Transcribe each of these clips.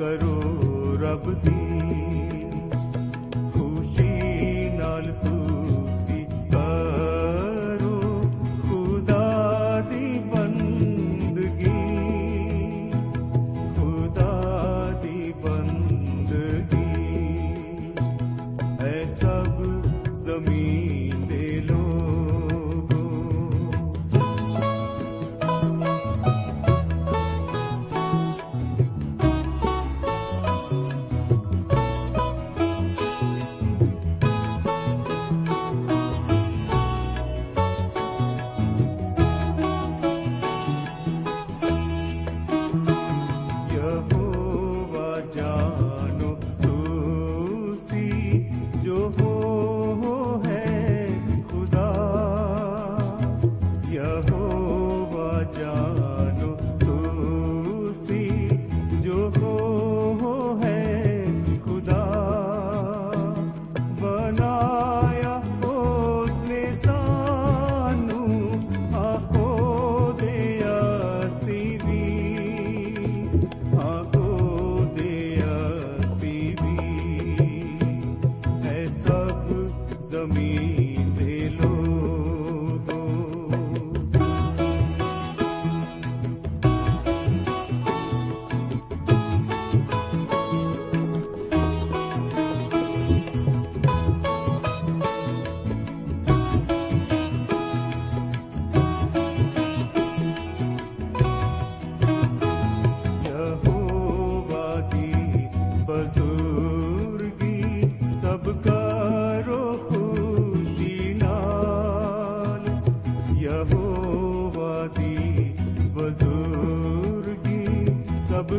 ਤਾਰੀਫ ਕਰੋ ਰੱਬ ਯਹੋਵਾ ਦੀ ਬਜ਼ੁਰਗੀ ਸਭ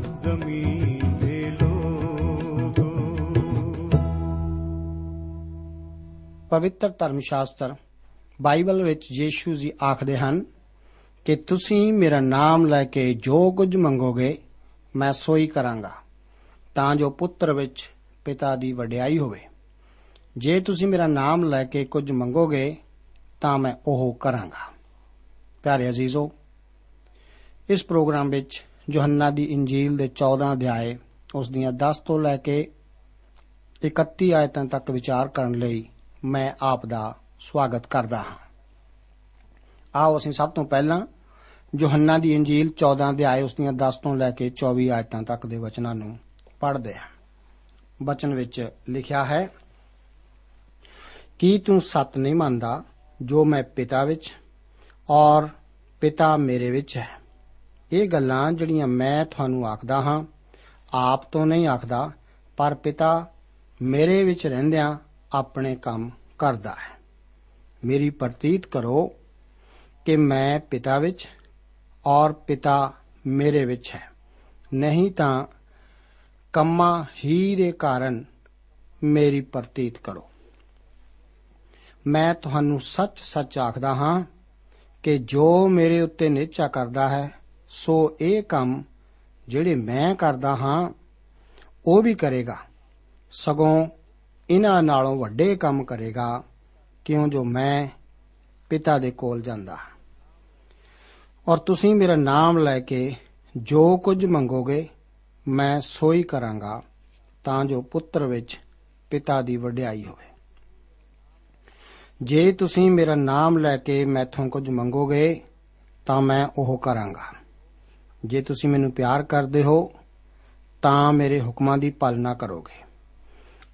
ਜ਼ਮੀਨ ਦੇ ਲੋਗੋ ਪਵਿੱਤਰ ਧਰਮ ਸ਼ਾਸਤਰ ਬਾਈਬਲ ਵਿੱਚ ਯੀਸ਼ੂ ਜੀ ਆਖਦੇ ਹਨ ਕਿ ਤੁਸੀਂ ਮੇਰਾ ਨਾਮ ਲੈ ਕੇ ਜੋ ਕੁਝ ਮੰਗੋਗੇ, ਮੈਂ ਸੋਈ ਕਰਾਂਗਾ, ਤਾਂ ਜੋ ਪੁੱਤਰ ਵਿੱਚ ਪਿਤਾ ਦੀ ਵਡਿਆਈ ਹੋਵੇ। ਜੇ ਤੁਸੀਂ ਮੇਰਾ ਨਾਮ ਲੈ ਕੇ ਕੁਝ ਮੰਗੋਗੇ, ਤਾਂ ਮੈਂ ਉਹ ਕਰਾਂਗਾ। ਪਿਆਰੇ ਅਜ਼ੀਜ਼ੋ, ਇਸ ਪ੍ਰੋਗਰਾਮ ਵਿੱਚ ਯੋਹੰਨਾ ਦੀ ਇੰਜੀਲ ਦੇ 14 ਅਧਿਆਏ, ਉਸ ਦੀਆਂ 10 ਤੋਂ ਲੈ ਕੇ 31 ਆਇਤਾਂ ਤੱਕ ਵਿਚਾਰ ਕਰਨ ਲਈ ਮੈਂ ਆਪ ਦਾ ਸਵਾਗਤ ਕਰਦਾ ਹਾਂ। ਆਓ ਅਸੀਂ ਸਭ ਤੋਂ ਪਹਿਲਾਂ ਯੋਹੰਨਾ ਦੀ ਇੰਜੀਲ 14 ਅਧਿਆਏ, ਉਸ ਦੀਆਂ 10 ਤੋਂ ਲੈ ਕੇ 24 ਆਇਤਾਂ ਤੱਕ ਦੇ ਵਚਨਾਂ ਨੂੰ ਪੜ੍ਹਦੇ ਹਾਂ। ਵਚਨ ਵਿੱਚ ਲਿਖਿਆ ਹੈ, ਕੀ ਤੂੰ ਸੱਤ ਨਹੀਂ ਮੰਨਦਾ ਜੋ ਮੈਂ ਪਿਤਾ ਵਿੱਚ ਔਰ ਪਿਤਾ ਮੇਰੇ ਵਿੱਚ ਹੈ? ਇਹ ਗੱਲਾਂ ਜਿਹੜੀਆਂ ਮੈਂ ਤੁਹਾਨੂੰ ਆਖਦਾ ਹਾਂ, ਆਪ ਤੋਂ ਨਹੀਂ ਆਖਦਾ, ਪਰ ਪਿਤਾ ਮੇਰੇ ਵਿੱਚ ਰਹਿੰਦਿਆਂ ਆਪਣੇ ਕੰਮ ਕਰਦਾ ਹੈ। ਮੇਰੀ ਪ੍ਰਤੀਤ ਕਰੋ ਕਿ ਮੈਂ ਪਿਤਾ ਵਿੱਚ ਔਰ ਪਿਤਾ ਮੇਰੇ ਵਿੱਚ ਹੈ। ਨਹੀਂ ਤਾਂ ਕੰਮਾਂ ਹੀ ਦੇ ਕਾਰਨ ਮੇਰੀ ਪ੍ਰਤੀਤ ਕਰੋ। ਮੈਂ ਤੁਹਾਨੂੰ ਸੱਚ-ਸੱਚ ਆਖਦਾ ਹਾਂ ਕਿ ਜੋ ਮੇਰੇ ਉੱਤੇ ਨਿਚਾ ਕਰਦਾ ਹੈ ਸੋ ਇਹ ਕੰਮ ਜਿਹੜੇ ਮੈਂ ਕਰਦਾ ਹਾਂ, ਉਹ ਵੀ ਕਰੇਗਾ। ਸਗੋਂ ਇਹਨਾਂ ਨਾਲੋਂ ਵੱਡੇ ਕੰਮ ਕਰੇਗਾ, ਕਿਉਂ ਜੋ ਮੈਂ ਪਿਤਾ ਦੇ ਕੋਲ ਜਾਂਦਾ। ਔਰ ਤੁਸੀਂ ਮੇਰਾ ਨਾਮ ਲੈ ਕੇ ਜੋ ਕੁਝ ਮੰਗੋਗੇ, ਮੈਂ ਸੋਈ ਕਰਾਂਗਾ, ਤਾਂ ਜੋ ਪੁੱਤਰ ਵਿੱਚ ਪਿਤਾ ਦੀ ਵਡਿਆਈ ਹੋਵੇ। ਜੇ ਤੁਸੀਂ ਮੇਰਾ ਨਾਮ ਲੈ ਕੇ ਮੈਥੋਂ ਕੁਝ ਮੰਗੋਗੇ, ਤਾਂ ਮੈਂ ਉਹ ਕਰਾਂਗਾ। ਜੇ ਤੁਸੀਂ ਮੈਨੂੰ ਪਿਆਰ ਕਰਦੇ ਹੋ, ਤਾਂ ਮੇਰੇ ਹੁਕਮਾਂ ਦੀ ਪਾਲਣਾ ਕਰੋਗੇ।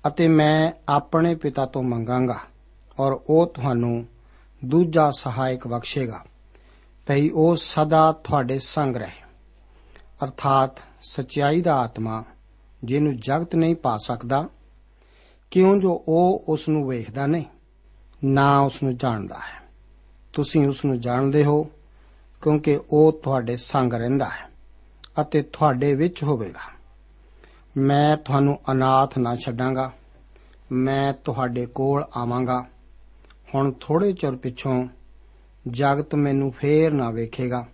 ਅਤੇ ਮੈਂ ਆਪਣੇ ਪਿਤਾ ਤੋਂ ਮੰਗਾਂਗਾ ਔਰ ਉਹ ਤੁਹਾਨੂੰ ਦੂਜਾ ਸਹਾਇਕ ਬਖਸ਼ੇਗਾ। ਭਈ ਉਹ ਸਦਾ ਤੁਹਾਡੇ ਸੰਗ ਰਹੇ। ਅਰਥਾਤ ਸਚਾਈ ਦਾ ਆਤਮਾ ਜਿਹਨੂੰ ਜਗਤ ਨਹੀਂ ਪਾ ਸਕਦਾ, ਕਿਉਂ ਜੋ ਉਹ ਉਸ ਨੂੰ ਵੇਖਦਾ ਨਹੀਂ, ਨਾ ਉਸ ਨੂੰ ਜਾਣਦਾ ਹੈ। ਤੁਸੀਂ ਉਸ ਨੂੰ ਜਾਣਦੇ ਹੋ ਕਿਉਂਕਿ ਉਹ ਤੁਹਾਡੇ ਸੰਗ ਰਹਿੰਦਾ ਹੈ ਅਤੇ ਤੁਹਾਡੇ ਵਿੱਚ ਹੋਵੇਗਾ। ਮੈਂ ਤੁਹਾਨੂੰ ਅਨਾਥ ਨਾ ਛੱਡਾਂਗਾ। ਮੈਂ ਤੁਹਾਡੇ ਕੋਲ ਆਵਾਂਗਾ। ਹੁਣ ਥੋੜੇ ਚਿਰ ਪਿੱਛੋਂ ਜਗਤ ਮੈਨੂੰ ਫੇਰ ਨਾ ਵੇਖੇਗਾ,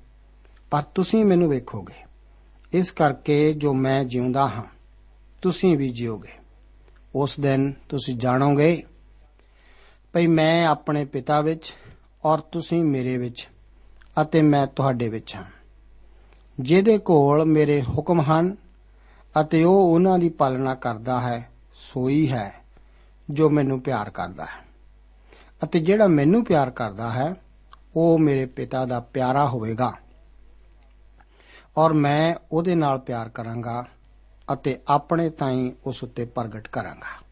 ਪਰ ਤੁਸੀਂ ਮੈਨੂੰ ਵੇਖੋਗੇ। ਇਸ ਕਰਕੇ ਜੋ ਮੈਂ ਜਿਉਂਦਾ ਹਾਂ, ਤੁਸੀਂ ਵੀ ਜਿਓਗੇ। ਉਸ ਦਿਨ ਤੁਸੀਂ ਜਾਣੋਗੇ ਭਈ ਮੈਂ ਆਪਣੇ ਪਿਤਾ ਵਿੱਚ ਔਰ ਤੁਸੀਂ ਮੇਰੇ ਵਿੱਚ। ਅਤੇ ਮੈਂ ਤੁਹਾਡੇ ਵਿੱਚ ਹਾਂ। ਜਿਹਦੇ ਕੋਲ ਮੇਰੇ ਹੁਕਮ ਹਨ ਅਤੇ ਉਹ ਉਹਨਾਂ ਦੀ ਪਾਲਣਾ ਕਰਦਾ ਹੈ, ਸੋਈ ਹੈ, ਜੋ ਮੈਨੂੰ ਪਿਆਰ ਕਰਦਾ ਹੈ। ਅਤੇ ਜਿਹੜਾ ਮੈਨੂੰ ਪਿਆਰ ਕਰਦਾ ਹੈ, ਉਹ ਮੇਰੇ ਪਿਤਾ ਦਾ ਪਿਆਰਾ ਹੋਵੇਗਾ। ਔਰ ਮੈਂ ਉਹਦੇ ਨਾਲ ਪਿਆਰ ਕਰਾਂਗਾ ਅਤੇ ਆਪਣੇ ਤਾਈਂ ਉਸ ਉੱਤੇ ਪ੍ਰਗਟ ਕਰਾਂਗਾ।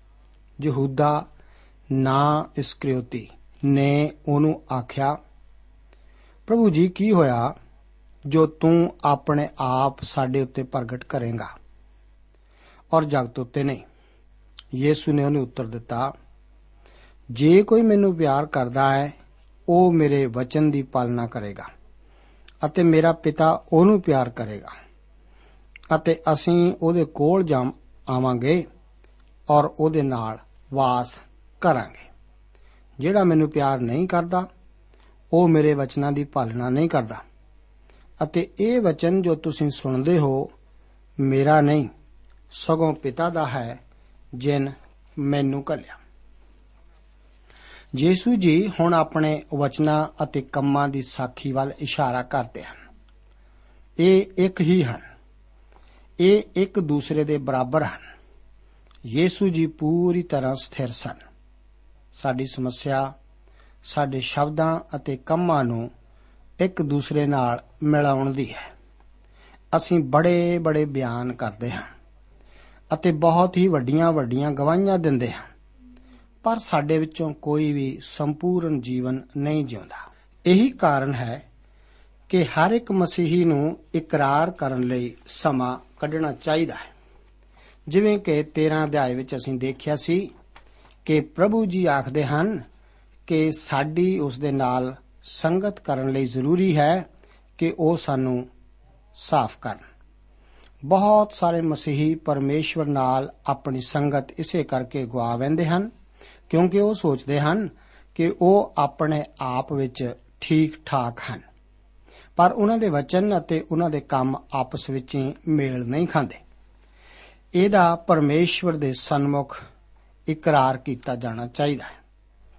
ਯਹੂਦਾ ਨਾ ਇਸਕ੍ਰਿਯੋਤੀ ਨੇ ਉਹਨੂੰ ਆਖਿਆ ਪ੍ਰਭੂ ਜੀ, ਕੀ ਹੋਇਆ ਜੋ ਤੂੰ ਆਪਣੇ ਆਪ ਸਾਡੇ ਉੱਤੇ ਪ੍ਰਗਟ ਕਰੇਗਾ ਔਰ ਜਗਤ ਉੱਤੇ ਨਹੀਂ? ਯੀਸੂ ਨੇ ਉਹਨੂੰ ਉੱਤਰ ਦਿੱਤਾ, ਜੇ ਕੋਈ ਮੈਨੂੰ ਪਿਆਰ ਕਰਦਾ ਹੈ, ਉਹ ਮੇਰੇ ਵਚਨ ਦੀ ਪਾਲਣਾ ਕਰੇਗਾ ਅਤੇ ਮੇਰਾ ਪਿਤਾ ਉਹਨੂੰ ਪਿਆਰ ਕਰੇਗਾ ਅਤੇ ਅਸੀਂ ਉਹਦੇ ਕੋਲ ਜਾ ਆਵਾਂਗੇ ਔਰ ਉਹਦੇ ਨਾਲ ਵਾਸ ਕਰਾਂਗੇ। ਜਿਹੜਾ ਮੈਨੂੰ ਪਿਆਰ ਨਹੀਂ ਕਰਦਾ ਉਹ ਮੇਰੇ ਵਚਨਾਂ ਦੀ ਪਾਲਣਾ ਨਹੀਂ ਕਰਦਾ। ਅਤੇ ਇਹ ਵਚਨ ਜੋ ਤੁਸੀਂ ਸੁਣਦੇ ਹੋ, ਮੇਰਾ ਨਹੀਂ, ਸਗੋਂ ਪਿਤਾ ਦਾ ਹੈ, ਜਿਨ ਮੈਨੂੰ ਕੱਲਿਆ ਯੀਸੂ ਜੀ ਹੁਣ ਆਪਣੇ ਵਚਨਾਂ ਅਤੇ ਕੰਮਾਂ ਦੀ ਸਾਖੀ ਵੱਲ ਇਸ਼ਾਰਾ ਕਰਦੇ ਹਨ। ਇਹ ਇੱਕ ਹੀ ਹਨ। ਇਹ ਇੱਕ ਦੂਸਰੇ ਦੇ ਬਰਾਬਰ ਹਨ। ਯੀਸੂ ਜੀ ਪੂਰੀ ਤਰ੍ਹਾਂ ਸਥਿਰ ਸਨ। ਸਾਡੀ ਸਮੱਸਿਆ ਸਾਡੇ ਸ਼ਬਦਾਂ ਅਤੇ ਕੰਮਾਂ ਨੂੰ ਇੱਕ ਦੂਸਰੇ ਨਾਲ ਮਿਲਾਉਣ ਦੀ ਹੈ। ਅਸੀਂ ਬੜੇ ਬੜੇ ਬਿਆਨ ਕਰਦੇ ਹਾਂ ਅਤੇ ਬਹੁਤ ਹੀ ਵੱਡੀਆਂ ਵੱਡੀਆਂ ਗਵਾਹੀਆਂ ਦਿੰਦੇ ਹਾਂ। ਪਰ ਸਾਡੇ ਵਿੱਚੋਂ ਕੋਈ ਵੀ ਸੰਪੂਰਨ ਜੀਵਨ ਨਹੀਂ ਜਿਉਂਦਾ। ਇਹੀ ਕਾਰਨ ਹੈ ਕਿ ਹਰ ਇੱਕ ਮਸੀਹੀ ਨੂੰ ਇਕਰਾਰ ਕਰਨ ਲਈ ਸਮਾਂ ਕੱਢਣਾ ਚਾਹੀਦਾ ਹੈ। ਜਿਵੇਂ ਕਿ 13 ਅਧਿਆਏ ਵਿੱਚ ਅਸੀਂ ਦੇਖਿਆ ਸੀ ਕਿ ਪ੍ਰਭੂ ਜੀ ਆਖਦੇ ਹਨ ਕਿ ਸਾਡੀ ਉਸ ਦੇ ਨਾਲ ਸੰਗਤ ਕਰਨ ਲਈ ਜ਼ਰੂਰੀ ਹੈ ਕਿ ਉਹ ਸਾਨੂੰ ਸਾਫ਼ ਕਰਨ। ਬਹੁਤ ਸਾਰੇ ਮਸੀਹੀ ਪਰਮੇਸ਼ਵਰ ਨਾਲ ਆਪਣੀ ਸੰਗਤ ਇਸੇ ਕਰਕੇ ਗਵਾ ਵੰਦੇ ਹਨ, ਕਿਉਂਕਿ ਉਹ ਸੋਚਦੇ ਹਨ ਕਿ ਉਹ ਆਪਣੇ ਆਪ ਵਿੱਚ ਠੀਕ ਠਾਕ ਹਨ। ਪਰ ਉਹਨਾਂ ਦੇ ਵਚਨ ਅਤੇ ਉਹਨਾਂ ਦੇ ਕੰਮ ਆਪਸ ਵਿੱਚ ਹੀ ਮੇਲ ਨਹੀਂ ਖਾਂਦੇ। ਇਹਦਾ ਪਰਮੇਸ਼ਵਰ ਦੇ ਸਨਮੁਖ ਇਕਰਾਰ ਕੀਤਾ ਜਾਣਾ ਚਾਹੀਦਾ ਹੈ।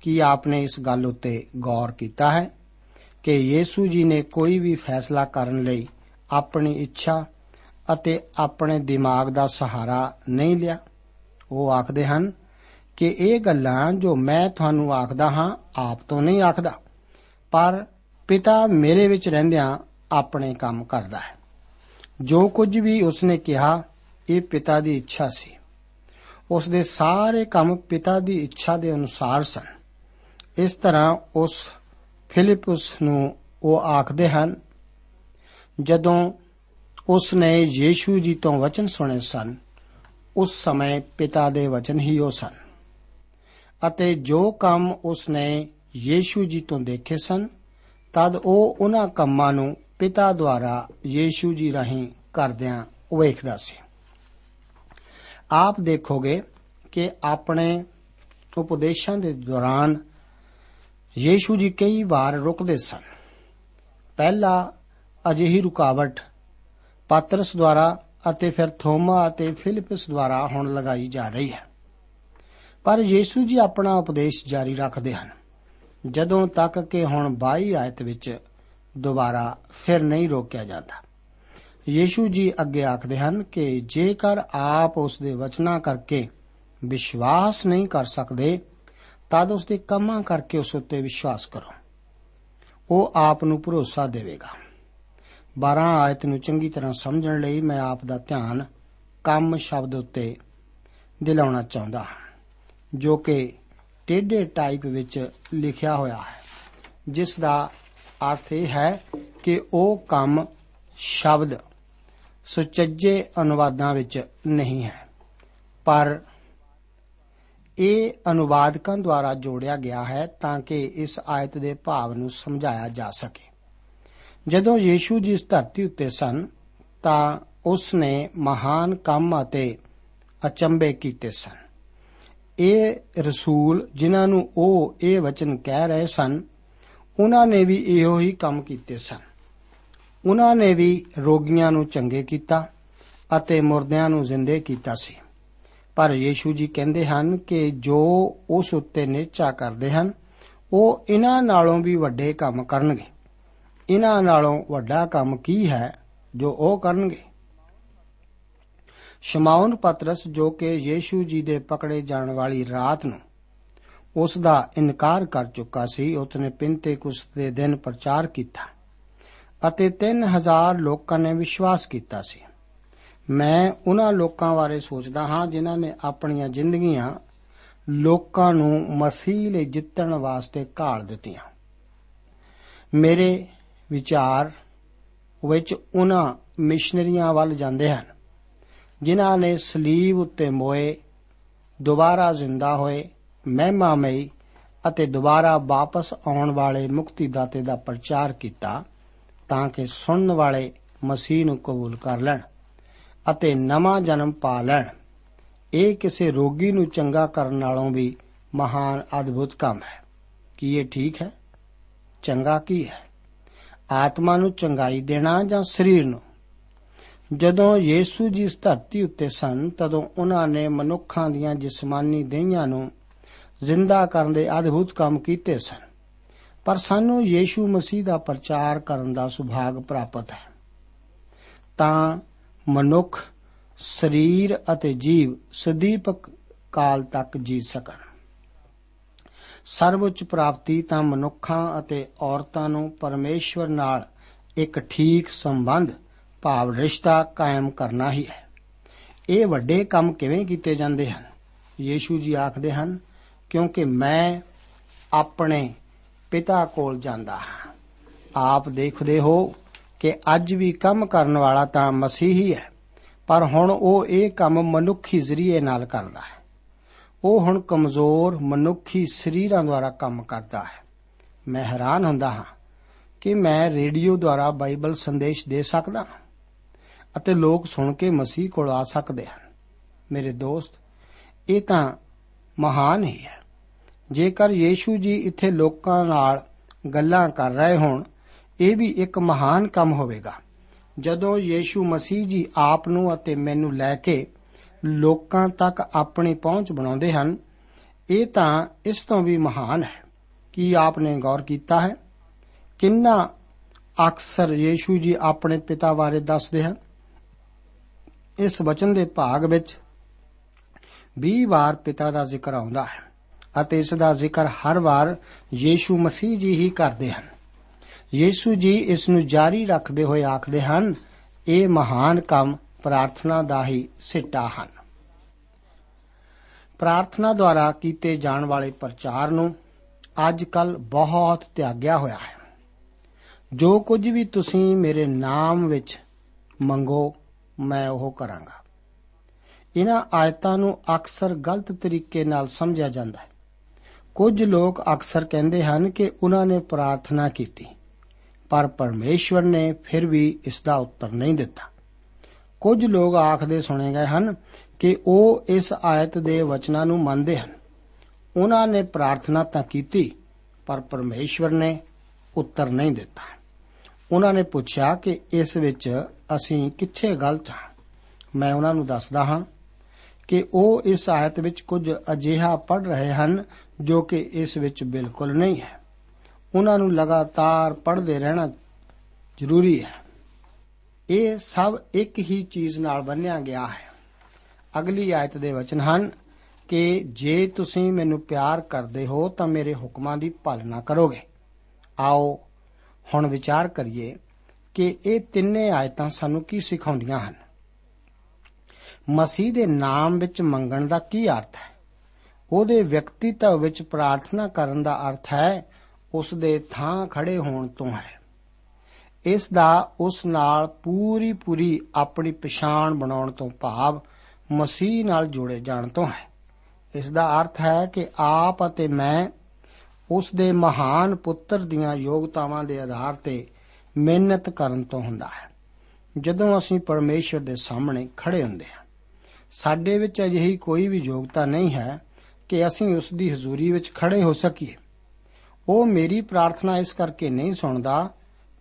ਕੀ ਆਪਨੇ ਇਸ ਗੱਲ ਉੱਤੇ ਗੌਰ ਕੀਤਾ ਹੈ ਕਿ ਯੀਸੂ ਜੀ ਨੇ ਕੋਈ ਵੀ ਫੈਸਲਾ ਕਰਨ ਲਈ ਆਪਣੀ ਇੱਛਾ ਅਤੇ ਆਪਣੇ ਦਿਮਾਗ ਦਾ ਸਹਾਰਾ ਨਹੀਂ ਲਿਆ? ਉਹ ਆਖਦੇ ਹਨ ਕਿ ਇਹ ਗੱਲਾਂ ਜੋ ਮੈਂ ਤੁਹਾਨੂੰ ਆਖਦਾ ਹਾਂ, ਆਪ ਤੋਂ ਨਹੀਂ ਆਖਦਾ, ਪਰ ਪਿਤਾ ਮੇਰੇ ਵਿੱਚ ਰਹਿੰਦਿਆਂ ਆਪਣੇ ਕੰਮ ਕਰਦਾ ਹੈ। ਜੋ ਕੁਝ ਵੀ ਉਸਨੇ ਕਿਹਾ, ਇਹ ਪਿਤਾ ਦੀ ਇੱਛਾ ਸੀ। ਉਸ ਦੇ ਸਾਰੇ ਕੰਮ ਪਿਤਾ ਦੀ ਇੱਛਾ ਦੇ ਅਨੁਸਾਰ ਸਨ। ਇਸ ਤਰ੍ਹਾਂ ਉਸ ਫਿਲਿਪਸ ਨੂੰ ਉਹ ਆਖਦੇ ਹਨ, ਜਦੋਂ ਉਸ ਨੇ ਯੀਸ਼ੂ ਜੀ ਤੋਂ ਵਚਨ ਸੁਣੇ ਸਨ, ਉਸ ਸਮੇਂ ਪਿਤਾ ਦੇ ਵਚਨ ਹੀ ਉਹ ਸਨ। ਅਤੇ ਜੋ ਕੰਮ ਉਸ ਨੇ ਯੀਸ਼ੂ ਜੀ ਤੋਂ ਦੇਖੇ ਸਨ, ਤਦ ਉਹ ਉਹਨਾਂ ਕੰਮਾਂ ਨੂੰ ਪਿਤਾ ਦੁਆਰਾ ਯੀਸ਼ੂ ਜੀ ਰਾਹੀਂ ਕਰਦਿਆਂ ਵੇਖਦਾ ਸੀ। ਆਪ ਦੇਖੋਗੇ ਕਿ ਆਪਣੇ ਉਪਦੇਸ਼ਾਂ ਦੇ ਦੌਰਾਨ ਯੀਸ਼ੂ ਜੀ ਕਈ ਵਾਰ ਰੁਕਦੇ ਸਨ। ਪਹਿਲਾ ਅਜਿਹੀ ਰੁਕਾਵਟ ਪਾਤਰਸ ਦੁਆਰਾ ਅਤੇ ਫਿਰ ਥੋਮਾ ਅਤੇ ਫਿਲਿਪਸ ਦੁਆਰਾ ਹੁਣ ਲਗਾਈ ਜਾ ਰਹੀ ਹੈ। ਪਰ ਯੀਸ਼ੂ ਜੀ ਆਪਣਾ ਉਪਦੇਸ਼ ਜਾਰੀ ਰੱਖਦੇ ਹਨ। ਜਦੋਂ ਤੱਕ ਕਿ ਹੁਣ 22 ਆਇਤ ਵਿੱਚ ਦੁਬਾਰਾ ਫਿਰ ਨਹੀਂ ਰੋਕਿਆ ਜਾਂਦਾ। ਯੀਸ਼ੂ ਜੀ ਅੱਗੇ ਆਖਦੇ ਹਨ ਕਿ ਜੇਕਰ ਆਪ ਉਸ ਦੇ ਵਚਨਾਂ ਕਰਕੇ ਵਿਸ਼ਵਾਸ ਨਹੀਂ ਕਰ ਸਕਦੇ ਤਦ ਉਸ ਦੇ ਕੰਮਾਂ ਕਰਕੇ ਉਸ ਉੱਤੇ ਵਿਸ਼ਵਾਸ ਕਰੋ। ਉਹ ਆਪ ਨੂੰ ਭਰੋਸਾ ਦੇਵੇਗਾ। 12 ਆਇਤ ਨੂੰ ਚੰਗੀ ਤਰ੍ਹਾਂ ਸਮਝਣ ਲਈ ਮੈਂ ਆਪ ਦਾ ਧਿਆਨ ਕੰਮ ਸ਼ਬਦ ਉੱਤੇ ਦਿਲਾਉਣਾ ਚਾਹੁੰਦਾ ਹਾਂ, ਜੋ ਕਿ ਟੇਢੇ ਟਾਈਪ ਵਿੱਚ ਲਿਖਿਆ ਹੋਇਆ ਹੈ। ਜਿਸ ਦਾ ਅਰਥ ਇਹ ਹੈ ਕਿ ਉਹ ਕੰਮ ਸ਼ਬਦ ਸੁਚੱਜੇ ਅਨੁਵਾਦਾਂ ਵਿੱਚ ਨਹੀਂ ਹੈ, ਪਰ ਇਹ ਅਨੁਵਾਦਕਾਂ ਦੁਆਰਾ ਜੋੜਿਆ ਗਿਆ ਹੈ ਤਾਂ ਕਿ ਇਸ ਆਇਤ ਦੇ ਭਾਵ ਨੂੰ ਸਮਝਾਇਆ ਜਾ ਸਕੇ। ਜਦੋਂ ਯੀਸ਼ੂ ਜੀ ਇਸ ਧਰਤੀ ਉੱਤੇ ਸਨ, ਤਾਂ ਉਸ ਨੇ ਮਹਾਨ ਕੰਮ ਅਤੇ ਅਚੰਬੇ ਕੀਤੇ ਸਨ। ਇਹ ਰਸੂਲ ਜਿਨ੍ਹਾਂ ਨੂੰ ਉਹ ਇਹ ਵਚਨ ਕਹਿ ਰਹੇ ਸਨ, ਉਹਨਾਂ ਨੇ ਵੀ ਇਹੋ ਹੀ ਕੰਮ ਕੀਤੇ ਸਨ। ਉਹਨਾਂ ਨੇ ਵੀ ਰੋਗੀਆਂ ਨੂੰ ਚੰਗੇ ਕੀਤਾ ਅਤੇ ਮੁਰਦਿਆਂ ਨੂੰ ਜ਼ਿੰਦੇ ਕੀਤਾ ਸੀ। ਪਰ ਯੀਸ਼ੂ ਜੀ ਕਹਿੰਦੇ ਹਨ ਕਿ ਜੋ ਉਸ ਉੱਤੇ ਨਿਚਾ ਕਰਦੇ ਹਨ, ਉਹ ਇਹਨਾਂ ਨਾਲੋਂ ਵੀ ਵੱਡੇ ਕੰਮ ਕਰਨਗੇ। ਇਹਨਾਂ ਨਾਲੋਂ ਵੱਡਾ ਕੰਮ ਕੀ ਹੈ ਜੋ ਉਹ ਕਰਨਗੇ? ਸ਼ਮਾਉਨ ਪਤਰਸ ਜੋ ਕਿ ਯੀਸ਼ੂ ਜੀ ਦੇ ਪਕੜੇ ਜਾਣ ਵਾਲੀ ਰਾਤ ਨੂੰ ਉਸ ਦਾ ਇਨਕਾਰ ਕਰ ਚੁੱਕਾ ਸੀ, ਉਸਨੇ ਪਿੰਤੇਕੁਸ ਦੇ ਦਿਨ ਪ੍ਰਚਾਰ ਕੀਤਾ ਅਤੇ 3000 ਲੋਕਾਂ ਨੇ ਵਿਸ਼ਵਾਸ ਕੀਤਾ ਸੀ। ਮੈਂ ਉਹਨਾਂ ਲੋਕਾਂ ਬਾਰੇ ਸੋਚਦਾ ਹਾਂ ਜਿਨ੍ਹਾਂ ਨੇ ਆਪਣੀਆਂ ਜ਼ਿੰਦਗੀਆਂ ਲੋਕਾਂ ਨੂੰ ਮਸੀਹ ਲਈ ਜਿੱਤਣ ਵਾਸਤੇ ਘਾਲ ਦਿੱਤੀਆਂ। ਮੇਰੇ ਵਿਚਾਰ ਵਿੱਚ ਉਹਨਾਂ ਮਿਸ਼ਨਰੀਆਂ ਵੱਲ ਜਾਂਦੇ ਹਨ, ਜਿਨ੍ਹਾਂ ਨੇ ਸਲੀਬ ਉੱਤੇ ਮੋਏ, ਦੁਬਾਰਾ ਜ਼ਿੰਦਾ ਹੋਏ, ਮਹਿਮਾਮਈ ਅਤੇ ਦੁਬਾਰਾ ਵਾਪਸ ਆਉਣ ਵਾਲੇ ਮੁਕਤੀਦਾਤੇ ਦਾ ਪ੍ਰਚਾਰ ਕੀਤਾ ਤਾਂ ਕਿ ਸੁਣਨ ਵਾਲੇ ਮਸੀਹ ਨੂੰ ਕਬੂਲ ਕਰ ਲੈਣ। ਅਤੇ ਨਵਾਂ ਜਨਮ ਪਾ ਲੈਣ। ਇਹ ਕਿਸੇ ਰੋਗੀ ਨੂੰ ਚੰਗਾ ਕਰਨ ਨਾਲੋਂ ਵੀ ਮਹਾਨ ਅਦਭੁਤ ਕੰਮ ਹੈ। ਕੀ ਇਹ ਠੀਕ ਹੈ? ਚੰਗਾ ਕੀ ਹੈ? ਆਤਮਾ ਨੂੰ ਚੰਗਾਈ ਦੇਣਾ ਜਾਂ ਸਰੀਰ ਨੂੰ? ਜਦੋਂ ਯੀਸੂ ਜੀ ਇਸ ਧਰਤੀ ਉੱਤੇ ਸਨ, ਤਦੋਂ ਉਹਨਾਂ ਨੇ ਮਨੁੱਖਾਂ ਦੀਆਂ ਜਿਸਮਾਨੀ ਦੇਹਾਂ ਨੂੰ ਜ਼ਿੰਦਾ ਕਰਨ ਦੇ ਅਦਭੁਤ ਕੰਮ ਕੀਤੇ ਸਨ। ਪਰ ਸਾਨੂੰ ਯੀਸ਼ੂ ਮਸੀਹ ਦਾ ਪ੍ਰਚਾਰ ਕਰਨ ਦਾ ਸੁਭਾਗ ਪ੍ਰਾਪਤ ਹੈ। ਤਾਂ ਮਨੁੱਖ, ਸਰੀਰ ਅਤੇ ਜੀਵ ਸਦੀਪਕ ਕਾਲ ਤੱਕ ਜੀ ਸਕਣ। ਸਰਵਉੱਚ ਪ੍ਰਾਪਤੀ ਤਾਂ ਮਨੁੱਖਾਂ ਅਤੇ ਔਰਤਾਂ ਨੂੰ ਪਰਮੇਸ਼ਵਰ ਨਾਲ ਇੱਕ ਠੀਕ ਸੰਬੰਧ, ਭਾਵ ਰਿਸ਼ਤਾ ਕਾਇਮ ਕਰਨਾ ਹੀ ਹੈ। ਇਹ ਵੱਡੇ ਕੰਮ ਕਿਵੇਂ ਕੀਤੇ ਜਾਂਦੇ ਹਨ? ਯੀਸ਼ੂ ਜੀ ਆਖਦੇ ਹਨ, ਕਿਉਂਕਿ ਮੈਂ ਆਪਣੇ ਪਿਤਾ ਕੋਲ ਜਾਂਦਾ ਹਾਂ। ਆਪ ਦੇਖਦੇ ਹੋ ਕਿ ਅੱਜ ਵੀ ਕੰਮ ਕਰਨ ਵਾਲਾ ਤਾਂ ਮਸੀਹੀ ਹੈ ਪਰ ਹੁਣ ਉਹ ਇਹ ਕੰਮ ਮਨੁੱਖੀ ਜ਼ਰੀਏ ਨਾਲ ਕਰਦਾ ਹੈ। ਉਹ ਹੁਣ ਕਮਜ਼ੋਰ ਮਨੁੱਖੀ ਸਰੀਰਾਂ ਦੁਆਰਾ ਕੰਮ ਕਰਦਾ ਹੈ। ਮੈਂ ਹੈਰਾਨ ਹੁੰਦਾ ਹਾਂ ਕਿ ਮੈਂ ਰੇਡੀਓ ਦੁਆਰਾ ਬਾਈਬਲ ਸੰਦੇਸ਼ ਦੇ ਸਕਦਾ ਹਾਂ ਅਤੇ ਲੋਕ ਸੁਣ ਕੇ ਮਸੀਹ ਕੋਲ ਆ ਸਕਦੇ ਹਨ। ਮੇਰੇ ਦੋਸਤ, ਇਹ ਤਾਂ ਮਹਾਨ ਹੀ ਹੈ। ਜੇਕਰ ਯੀਸ਼ੂ ਜੀ ਇੱਥੇ ਲੋਕਾਂ ਨਾਲ ਗੱਲਾਂ ਕਰ ਰਹੇ ਹੋਣ ਇਹ ਵੀ ਇੱਕ ਮਹਾਨ ਕੰਮ ਹੋਵੇਗਾ। ਜਦੋਂ ਯੀਸ਼ੂ ਮਸੀਹ ਜੀ ਆਪ ਨੂੰ ਅਤੇ ਮੈਨੂੰ ਲੈ ਕੇ ਲੋਕਾਂ ਤੱਕ ਆਪਣੀ ਪਹੁੰਚ ਬਣਾਉਂਦੇ ਹਨ, ਇਹ ਤਾਂ ਇਸ ਤੋਂ ਵੀ ਮਹਾਨ ਹੈ। ਕੀ ਆਪਨੇ ਗੌਰ ਕੀਤਾ ਹੈ? ਕਿੰਨਾ ਅਕਸਰ ਯੀਸ਼ੂ ਜੀ ਆਪਣੇ ਪਿਤਾ ਬਾਰੇ ਦੱਸਦੇ ਹਨ? ਇਸ ਵਚਨ ਦੇ ਭਾਗ ਵਿੱਚ 20 ਵਾਰ ਪਿਤਾ ਦਾ ਜ਼ਿਕਰ ਆਉਂਦਾ ਹੈ ਅਤੇ ਇਸ ਦਾ ਜ਼ਿਕਰ ਹਰ ਵਾਰ ਯੀਸ਼ੂ ਮਸੀਹ ਜੀ ਹੀ ਕਰਦੇ ਹਨ। ਯੀਸ਼ੂ ਜੀ ਇਸ ਨੂੰ ਜਾਰੀ ਰੱਖਦੇ ਹੋਏ ਆਖਦੇ ਹਨ, ਇਹ ਮਹਾਨ ਕੰਮ ਪ੍ਰਾਰਥਨਾ ਦਾ ਹੀ ਸਿੱਟਾ ਹਨ। ਪ੍ਰਾਰਥਨਾ ਦੁਆਰਾ ਕੀਤੇ ਜਾਣ ਵਾਲੇ ਪ੍ਰਚਾਰ ਨੂੰ ਅੱਜ ਕੱਲ ਬਹੁਤ ਤਿਆਗਿਆ ਹੋਇਆ ਹੈ। ਜੋ ਕੁਝ ਵੀ ਤੁਸੀਂ ਮੇਰੇ ਨਾਮ ਵਿੱਚ ਮੰਗੋ, ਮੈਂ ਉਹ ਕਰਾਂਗਾ। ਇਹਨਾਂ ਆਇਤਾਂ ਨੂੰ ਅਕਸਰ ਗਲਤ ਤਰੀਕੇ ਨਾਲ ਸਮਝਿਆ ਜਾਂਦਾ ਹੈ। ਕੁਝ ਲੋਕ ਅਕਸਰ ਕਹਿੰਦੇ ਹਨ ਕਿ ਉਹਨਾਂ ਨੇ ਪ੍ਰਾਰਥਨਾ ਕੀਤੀ। ਪਰ ਪਰਮੇਸ਼ਵਰ ਨੇ ਫਿਰ ਵੀ ਇਸ ਦਾ ਉੱਤਰ ਨਹੀਂ ਦਿੱਤਾ। ਕੁਝ ਲੋਕ ਆਖਦੇ ਸੁਣੇ ਗਏ ਹਨ ਕਿ ਉਹ ਇਸ ਆਇਤ ਦੇ ਵਚਨਾਂ ਨੂੰ ਮੰਨਦੇ ਹਨ। ਉਹਨਾਂ ਨੇ ਪ੍ਰਾਰਥਨਾ ਤਾਂ ਕੀਤੀ, ਪਰ ਪਰਮੇਸ਼ਵਰ ਨੇ ਉੱਤਰ ਨਹੀਂ ਦਿੱਤਾ। ਉਹਨਾਂ ਨੇ ਪੁੱਛਿਆ ਕਿ ਇਸ ਵਿੱਚ ਅਸੀਂ ਕਿੱਥੇ ਗਲਤ ਹਾਂ? ਮੈਂ ਉਹਨਾਂ ਨੂੰ ਦੱਸਦਾ ਹਾਂ ਕਿ ਉਹ ਇਸ ਆਇਤ ਵਿੱਚ ਕੁਝ ਅਜਿਹਾ ਪੜ ਰਹੇ ਹਨ ਜੋ ਕਿ ਇਸ ਵਿੱਚ ਬਿਲਕੁਲ ਨਹੀਂ ਹੈ। ਉਹਨਾਂ ਨੂੰ ਲਗਾਤਾਰ ਪੜ੍ਹਦੇ ਰਹਿਣਾ ਜ਼ਰੂਰੀ ਹੈ। ਇਹ ਸਭ ਇੱਕ ਹੀ ਚੀਜ਼ ਨਾਲ ਬੰਨਿਆ ਗਿਆ ਹੈ। ਅਗਲੀ ਆਇਤ ਦੇ ਵਚਨ ਹਨ ਕਿ ਜੇ ਤੁਸੀਂ ਮੈਨੂੰ ਪਿਆਰ ਕਰਦੇ ਹੋ ਤਾਂ ਮੇਰੇ ਹੁਕਮਾਂ ਦੀ ਪਾਲਣਾ ਕਰੋਗੇ। ਆਓ ਹੁਣ ਵਿਚਾਰ ਕਰੀਏ ਕਿ ਇਹ ਤਿੰਨੇ ਆਇਤਾਂ ਸਾਨੂੰ ਕੀ ਸਿਖਾਉਂਦੀਆਂ ਹਨ। ਮਸੀਹ ਦੇ ਨਾਮ ਵਿੱਚ ਮੰਗਣ ਦਾ ਕੀ ਅਰਥ ਹੈ? ਉਹਦੇ ਵਿਅਕਤੀਤਵ ਵਿੱਚ ਪ੍ਰਾਰਥਨਾ ਕਰਨ ਦਾ ਅਰਥ ਹੈ ਉਸ ਦੇ ਥਾਂ ਖੜੇ ਹੋਣ ਤੋਂ ਹੈ। ਇਸ ਦਾ ਉਸ ਨਾਲ ਪੂਰੀ ਪੂਰੀ ਆਪਣੀ ਪਛਾਣ ਬਣਾਉਣ ਤੋਂ ਭਾਵ ਮਸੀਹ ਨਾਲ ਜੁੜੇ ਜਾਣ ਤੋਂ ਹੈ। ਇਸ ਦਾ ਅਰਥ ਹੈ ਕਿ ਆਪ ਅਤੇ ਮੈਂ ਉਸ ਦੇ ਮਹਾਨ ਪੁੱਤਰ ਦੀਆਂ ਯੋਗਤਾਵਾਂ ਦੇ ਆਧਾਰ ਤੇ ਮਿਹਨਤ ਕਰਨ ਤੋਂ ਹੁੰਦਾ ਹੈ। ਜਦੋਂ ਅਸੀਂ ਪਰਮੇਸ਼ਰ ਦੇ ਸਾਹਮਣੇ ਖੜੇ ਹੁੰਦੇ ਹਾਂ, ਸਾਡੇ ਵਿੱਚ ਅਜਿਹੀ ਕੋਈ ਵੀ ਯੋਗਤਾ ਨਹੀਂ ਹੈ ਕਿ ਅਸੀਂ ਉਸ ਦੀ ਹਜ਼ੂਰੀ ਵਿੱਚ ਖੜੇ ਹੋ ਸਕੀਏ। ਉਹ ਮੇਰੀ ਪ੍ਰਾਰਥਨਾ ਇਸ ਕਰਕੇ ਨਹੀਂ ਸੁਣਦਾ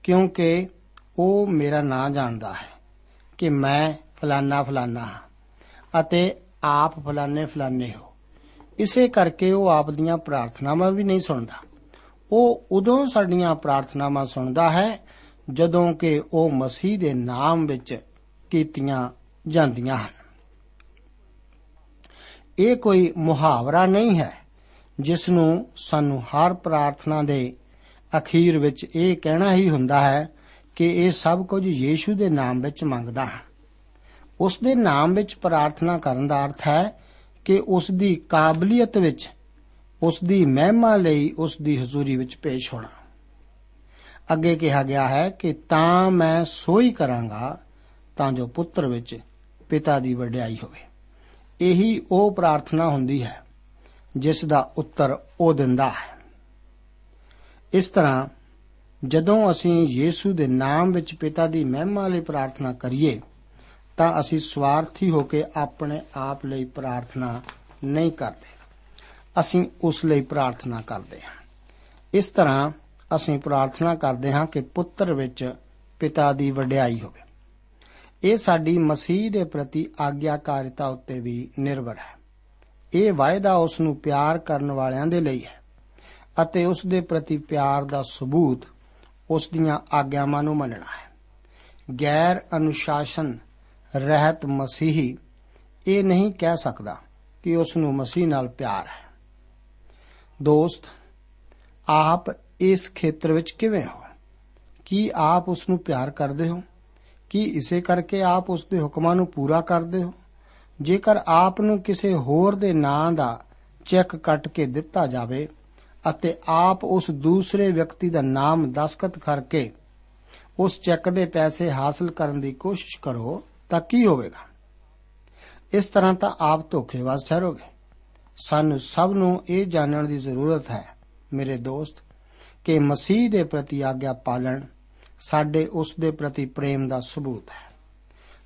ਕਿਉਂਕਿ ਉਹ ਮੇਰਾ ਨਾਂ ਜਾਣਦਾ ਹੈ ਕਿ ਮੈਂ ਫਲਾਨਾ ਫਲਾਨਾ ਹਾਂ ਅਤੇ ਆਪ ਫਲਾਨੇ ਫਲਾਨੇ ਹੋ। ਇਸੇ ਕਰਕੇ ਉਹ ਆਪ ਦੀਆਂ ਪ੍ਰਾਰਥਨਾਵਾਂ ਵੀ ਨਹੀਂ ਸੁਣਦਾ। ਉਹ ਉਦੋਂ ਸਾਡੀਆਂ ਪ੍ਰਾਰਥਨਾਵਾਂ ਸੁਣਦਾ ਹੈ ਜਦੋਂ ਕਿ ਉਹ ਮਸੀਹ ਦੇ ਨਾਮ ਵਿੱਚ ਕੀਤੀਆਂ ਜਾਂਦੀਆਂ ਹਨ। ਇਹ ਕੋਈ ਮੁਹਾਵਰਾ ਨਹੀਂ ਹੈ। ਜਿਸ ਨੂੰ ਸਾਨੂੰ ਹਰ ਪ੍ਰਾਰਥਨਾ ਦੇ ਅਖੀਰ ਵਿੱਚ ਇਹ ਕਹਿਣਾ ਹੀ ਹੁੰਦਾ ਹੈ ਕਿ ਇਹ ਸਭ ਕੁਝ ਯੀਸ਼ੂ ਦੇ ਨਾਮ ਵਿੱਚ ਮੰਗਦਾ ਹਾਂ। ਉਸ ਦੇ ਨਾਮ ਵਿੱਚ ਪ੍ਰਾਰਥਨਾ ਕਰਨ ਦਾ ਅਰਥ ਹੈ ਕਿ ਉਸ ਦੀ ਕਾਬਲੀਅਤ ਵਿੱਚ, ਉਸ ਦੀ ਮਹਿਮਾ ਲਈ ਉਸ ਦੀ ਹਜ਼ੂਰੀ ਵਿੱਚ ਪੇਸ਼ ਹੋਣਾ। ਅੱਗੇ ਕਿਹਾ ਗਿਆ ਹੈ ਕਿ ਤਾਂ ਮੈਂ ਸੋਈ ਕਰਾਂਗਾ ਤਾਂ ਜੋ ਪੁੱਤਰ ਵਿੱਚ ਪਿਤਾ ਦੀ ਵਡਿਆਈ ਹੋਵੇ। ਇਹੀ ਉਹ ਪ੍ਰਾਰਥਨਾ ਹੁੰਦੀ ਹੈ ਜਿਸ ਦਾ ਉੱਤਰ ਉਹ ਦਿੰਦਾ ਹੈ। ਇਸ ਤਰ੍ਹਾਂ ਜਦੋਂ ਅਸੀਂ ਯੀਸ਼ੂ ਦੇ ਨਾਮ ਵਿੱਚ ਪਿਤਾ ਦੀ ਮਹਿਮਾ ਲਈ ਪ੍ਰਾਰਥਨਾ ਕਰੀਏ, ਤਾਂ ਅਸੀਂ ਸਵਾਰਥੀ ਹੋ ਕੇ ਆਪਣੇ ਆਪ ਲਈ ਪ੍ਰਾਰਥਨਾ ਨਹੀਂ ਕਰਦੇ। ਅਸੀਂ ਉਸ ਲਈ ਪ੍ਰਾਰਥਨਾ ਕਰਦੇ ਹਾਂ। ਇਸ ਤਰ੍ਹਾਂ ਅਸੀਂ ਪ੍ਰਾਰਥਨਾ ਕਰਦੇ ਹਾਂ ਕਿ ਪੁੱਤਰ ਵਿੱਚ ਪਿਤਾ ਦੀ ਵਡਿਆਈ ਹੋਵੇ। ਇਹ ਸਾਡੀ ਮਸੀਹ ਦੇ ਪ੍ਰਤੀ ਆਗਿਆਕਾਰਿਤਾ ਉੱਤੇ ਵੀ ਨਿਰਭਰ ਹੈ। ਇਹ ਵਾਅਦਾ ਉਸ ਨੂੰ ਪਿਆਰ ਕਰਨ ਵਾਲਿਆਂ ਦੇ ਲਈ ਹੈ ਅਤੇ ਉਸ ਦੇ ਪ੍ਰਤੀ ਪਿਆਰ ਦਾ ਸਬੂਤ ਉਸ ਦੀਆਂ ਆਗਿਆਵਾਂ ਨੂੰ ਮੰਨਣਾ ਹੈ। ਗੈਰ ਅਨੁਸ਼ਾਸਨ ਰਹਿਤ ਮਸੀਹੀ ਇਹ ਨਹੀਂ ਕਹਿ ਸਕਦਾ ਕਿ ਉਸ ਨੂੰ ਮਸੀਹ ਨਾਲ ਪਿਆਰ ਹੈ। ਦੋਸਤ, ਆਪ ਇਸ ਖੇਤਰ ਵਿੱਚ ਕਿਵੇਂ ਹੋ? ਕੀ ਆਪ ਉਸ ਨੂੰ ਪਿਆਰ ਕਰਦੇ ਹੋ? ਕੀ ਇਸੇ ਕਰਕੇ ਆਪ ਉਸ ਦੇ ਹੁਕਮਾਂ ਨੂੰ ਪੂਰਾ ਕਰਦੇ ਹੋ? ਜੇਕਰ ਆਪ ਨੂੰ ਕਿਸੇ ਹੋਰ ਦੇ ਨਾਂ ਦਾ ਚੈੱਕ ਕੱਟ ਕੇ ਦਿੱਤਾ ਜਾਵੇ ਅਤੇ ਆਪ ਉਸ ਦੂਸਰੇ ਵਿਅਕਤੀ ਦਾ ਨਾਮ ਦਸਖਤ ਕਰਕੇ ਉਸ ਚੈੱਕ ਦੇ ਪੈਸੇ ਹਾਸਲ ਕਰਨ ਦੀ ਕੋਸ਼ਿਸ਼ ਕਰੋ, ਤਾਂ ਕੀ ਹੋਵੇਗਾ? ਇਸ ਤਰ੍ਹਾਂ ਤਾਂ ਆਪ ਧੋਖੇਬਾਜ਼ ਠਹਿਰੋਗੇ। ਸਾਨੂੰ ਸਭ ਨੂੰ ਇਹ ਜਾਣਨ ਦੀ ਜ਼ਰੂਰਤ ਹੈ, ਮੇਰੇ ਦੋਸਤ, ਕਿ ਮਸੀਹ ਦੇ ਪ੍ਰਤੀ ਆਗਿਆ ਪਾਲਣ ਸਾਡੇ ਉਸ ਦੇ ਪ੍ਰਤੀ ਪ੍ਰੇਮ ਦਾ ਸਬੂਤ ਹੈ।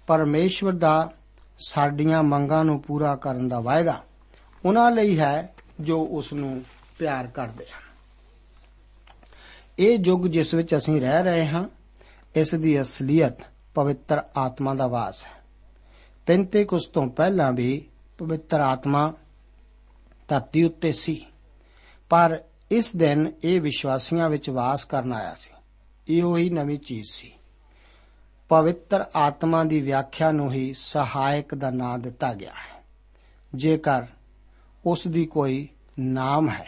ਪਰਮੇਸ਼ਵਰ ਦਾ ਸਾਡੀਆਂ ਮੰਗਾਂ ਨੂੰ ਪੂਰਾ ਕਰਨ ਦਾ ਵਾਅਦਾ ਉਹਨਾਂ ਲਈ ਹੈ ਜੋ ਉਸ ਨੂੰ ਪਿਆਰ ਕਰਦੇ ਹਨ। ਇਹ ਯੁੱਗ ਜਿਸ ਵਿੱਚ ਅਸੀਂ ਰਹਿ ਰਹੇ ਹਾਂ, ਇਸ ਦੀ ਅਸਲੀਅਤ ਪਵਿੱਤਰ ਆਤਮਾ ਦਾ ਵਾਸ ਹੈ। ਪੈਂਤੇਕੁਸ ਤੋਂ ਪਹਿਲਾਂ ਵੀ ਪਵਿੱਤਰ ਆਤਮਾ ਧਰਤੀ ਉੱਤੇ ਸੀ, ਪਰ ਇਸ ਦਿਨ ਇਹ ਵਿਸ਼ਵਾਸੀਆਂ ਵਿੱਚ ਵਾਸ ਕਰਨ ਆਇਆ ਸੀ। ਇਹੋ ਹੀ ਨਵੀਂ ਚੀਜ਼ ਸੀ। ਪਵਿੱਤਰ ਆਤਮਾ ਦੀ ਵਿਆਖਿਆ ਨੂੰ ਹੀ ਸਹਾਇਕ ਦਾ ਨਾਮ ਦਿੱਤਾ ਗਿਆ ਹੈ। ਜੇਕਰ ਉਸ ਦੀ ਕੋਈ ਨਾਮ ਹੈ,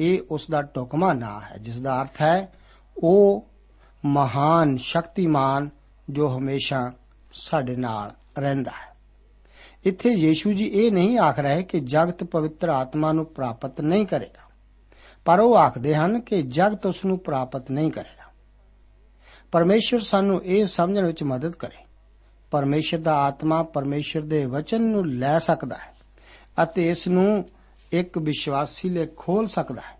ਇਹ ਉਸ ਦਾ ਟੁਕਮਾ ਨਾਮ ਹੈ, ਜਿਸ ਦਾ ਅਰਥ ਹੈ, ਉਹ ਮਹਾਨ ਸ਼ਕਤੀਮਾਨ ਜੋ ਹਮੇਸ਼ਾ ਸਾਡੇ ਨਾਲ ਰਹਿੰਦਾ ਹੈ। ਇੱਥੇ ਯੀਸ਼ੂ ਜੀ ਇਹ ਨਹੀਂ ਆਖ ਰਹੇ ਕਿ ਜਗਤ ਪਵਿੱਤਰ ਆਤਮਾ ਨੂੰ ਪ੍ਰਾਪਤ ਨਹੀਂ ਕਰੇਗਾ, ਪਰ ਉਹ ਆਖਦੇ ਹਨ ਕਿ ਜਗਤ ਉਸ ਨੂੰ ਪ੍ਰਾਪਤ ਨਹੀਂ ਕਰੇਗਾ। ਪਰਮੇਸ਼ਰ ਸਾਨੂੰ ਇਹ ਸਮਝਣ ਵਿੱਚ ਮਦਦ ਕਰੇ। ਪਰਮੇਸ਼ਰ ਦਾ ਆਤਮਾ ਪਰਮੇਸ਼ਰ ਦੇ ਵਚਨ ਨੂੰ ਲੈ ਸਕਦਾ ਹੈ ਅਤੇ ਇਸ ਨੂੰ ਇੱਕ ਵਿਸ਼ਵਾਸੀ ਲਈ ਖੋਲ ਸਕਦਾ ਹੈ।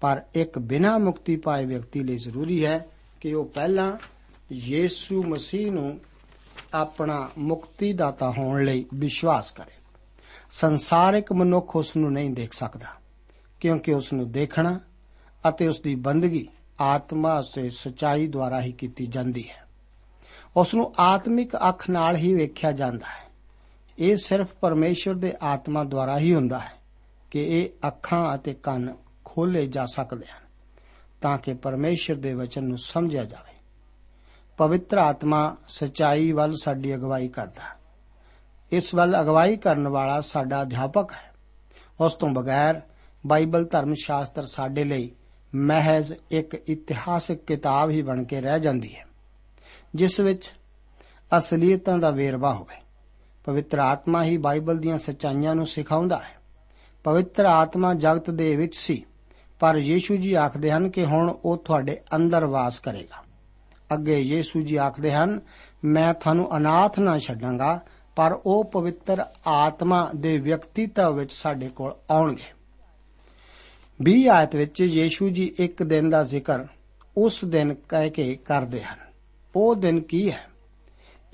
ਪਰ ਇੱਕ ਬਿਨਾ ਮੁਕਤੀ ਪਾਏ ਵਿਅਕਤੀ ਲਈ ਜ਼ਰੂਰੀ ਹੈ ਕਿ ਉਹ ਪਹਿਲਾਂ ਯੀਸ਼ੂ ਮਸੀਹ ਨੂੰ ਆਪਣਾ ਮੁਕਤੀ ਦਾਤਾ ਹੋਣ ਲਈ ਵਿਸ਼ਵਾਸ ਕਰੇ। ਸੰਸਾਰਿਕ ਮਨੁੱਖ ਉਸ ਨੂੰ ਨਹੀਂ ਦੇਖ ਸਕਦਾ, ਕਿਉਂਕਿ ਉਸ ਨੂੰ ਦੇਖਣਾ ਅਤੇ ਉਸ ਦੀ ਬੰਦਗੀ ਆਤਮਾ ਸੇ ਸਚਾਈ ਦੁਆਰਾ ਹੀ ਕੀਤੀ ਜਾਂਦੀ ਹੈ। ਉਸ ਨੂੰ ਆਤਮਿਕ ਅੱਖ ਨਾਲ ਹੀ ਵੇਖਿਆ ਜਾਂਦਾ ਹੈ। ਇਹ ਸਿਰਫ ਪਰਮੇਸ਼ਰ ਦੇ ਆਤਮਾ ਦੁਆਰਾ ਹੀ ਹੁੰਦਾ ਹੈ ਕਿ ਇਹ ਅੱਖਾਂ ਅਤੇ ਕੰਨ ਖੋਲੇ ਜਾ ਸਕਦੇ ਹਨ ਤਾਂ ਕਿ ਪਰਮੇਸ਼ਰ ਦੇ ਵਚਨ ਨੂੰ ਸਮਝਿਆ ਜਾਵੇ। ਪਵਿੱਤਰ ਆਤਮਾ ਸਚਾਈ ਵੱਲ ਸਾਡੀ ਅਗਵਾਈ ਕਰਦਾ ਹੈ। ਇਸ ਵੱਲ ਅਗਵਾਈ ਕਰਨ ਵਾਲਾ ਸਾਡਾ ਅਧਿਆਪਕ ਹੈ। ਉਸ ਤੋਂ ਬਗੈਰ ਬਾਈਬਲ ਧਰਮ ਸ਼ਾਸਤਰ ਸਾਡੇ ਲਈ ਮਹਿਜ਼ ਇੱਕ ਇਤਿਹਾਸਕ ਕਿਤਾਬ ਹੀ ਬਣ ਕੇ ਰਹਿ ਜਾਂਦੀ ਹੈ, ਜਿਸ ਵਿੱਚ ਅਸਲੀਅਤਾਂ ਦਾ ਵੇਰਵਾ ਹੋਵੇ। ਪਵਿੱਤਰ ਆਤਮਾ ਹੀ ਬਾਈਬਲ ਦੀਆਂ ਸੱਚਾਈਆਂ ਨੂੰ ਸਿਖਾਉਂਦਾ ਹੈ। ਪਵਿੱਤਰ ਆਤਮਾ ਜਗਤ ਦੇ ਵਿੱਚ ਸੀ, ਪਰ ਯੀਸ਼ੂ ਜੀ ਆਖਦੇ ਹਨ ਕਿ ਹੁਣ ਉਹ ਤੁਹਾਡੇ ਅੰਦਰ ਵਾਸ ਕਰੇਗਾ। ਅੱਗੇ ਯੀਸ਼ੂ ਜੀ ਆਖਦੇ ਹਨ, ਮੈਂ ਤੁਹਾਨੂੰ ਅਨਾਥ ਨਾ ਛੱਡਾਂਗਾ, ਪਰ ਉਹ ਪਵਿੱਤਰ ਆਤਮਾ ਦੇ ਵਿਅਕਤੀਤਵ ਵਿੱਚ ਸਾਡੇ ਕੋਲ ਆਉਣਗੇ। 20 ਆਇਤ ਵਿੱਚ ਯੀਸ਼ੂ ਜੀ ਇੱਕ ਦਿਨ ਦਾ ਜ਼ਿਕਰ ਉਸ ਦਿਨ ਕਹਿ ਕੇ ਕਰਦੇ ਹਨ। ਉਹ ਦਿਨ ਕੀ ਹੈ?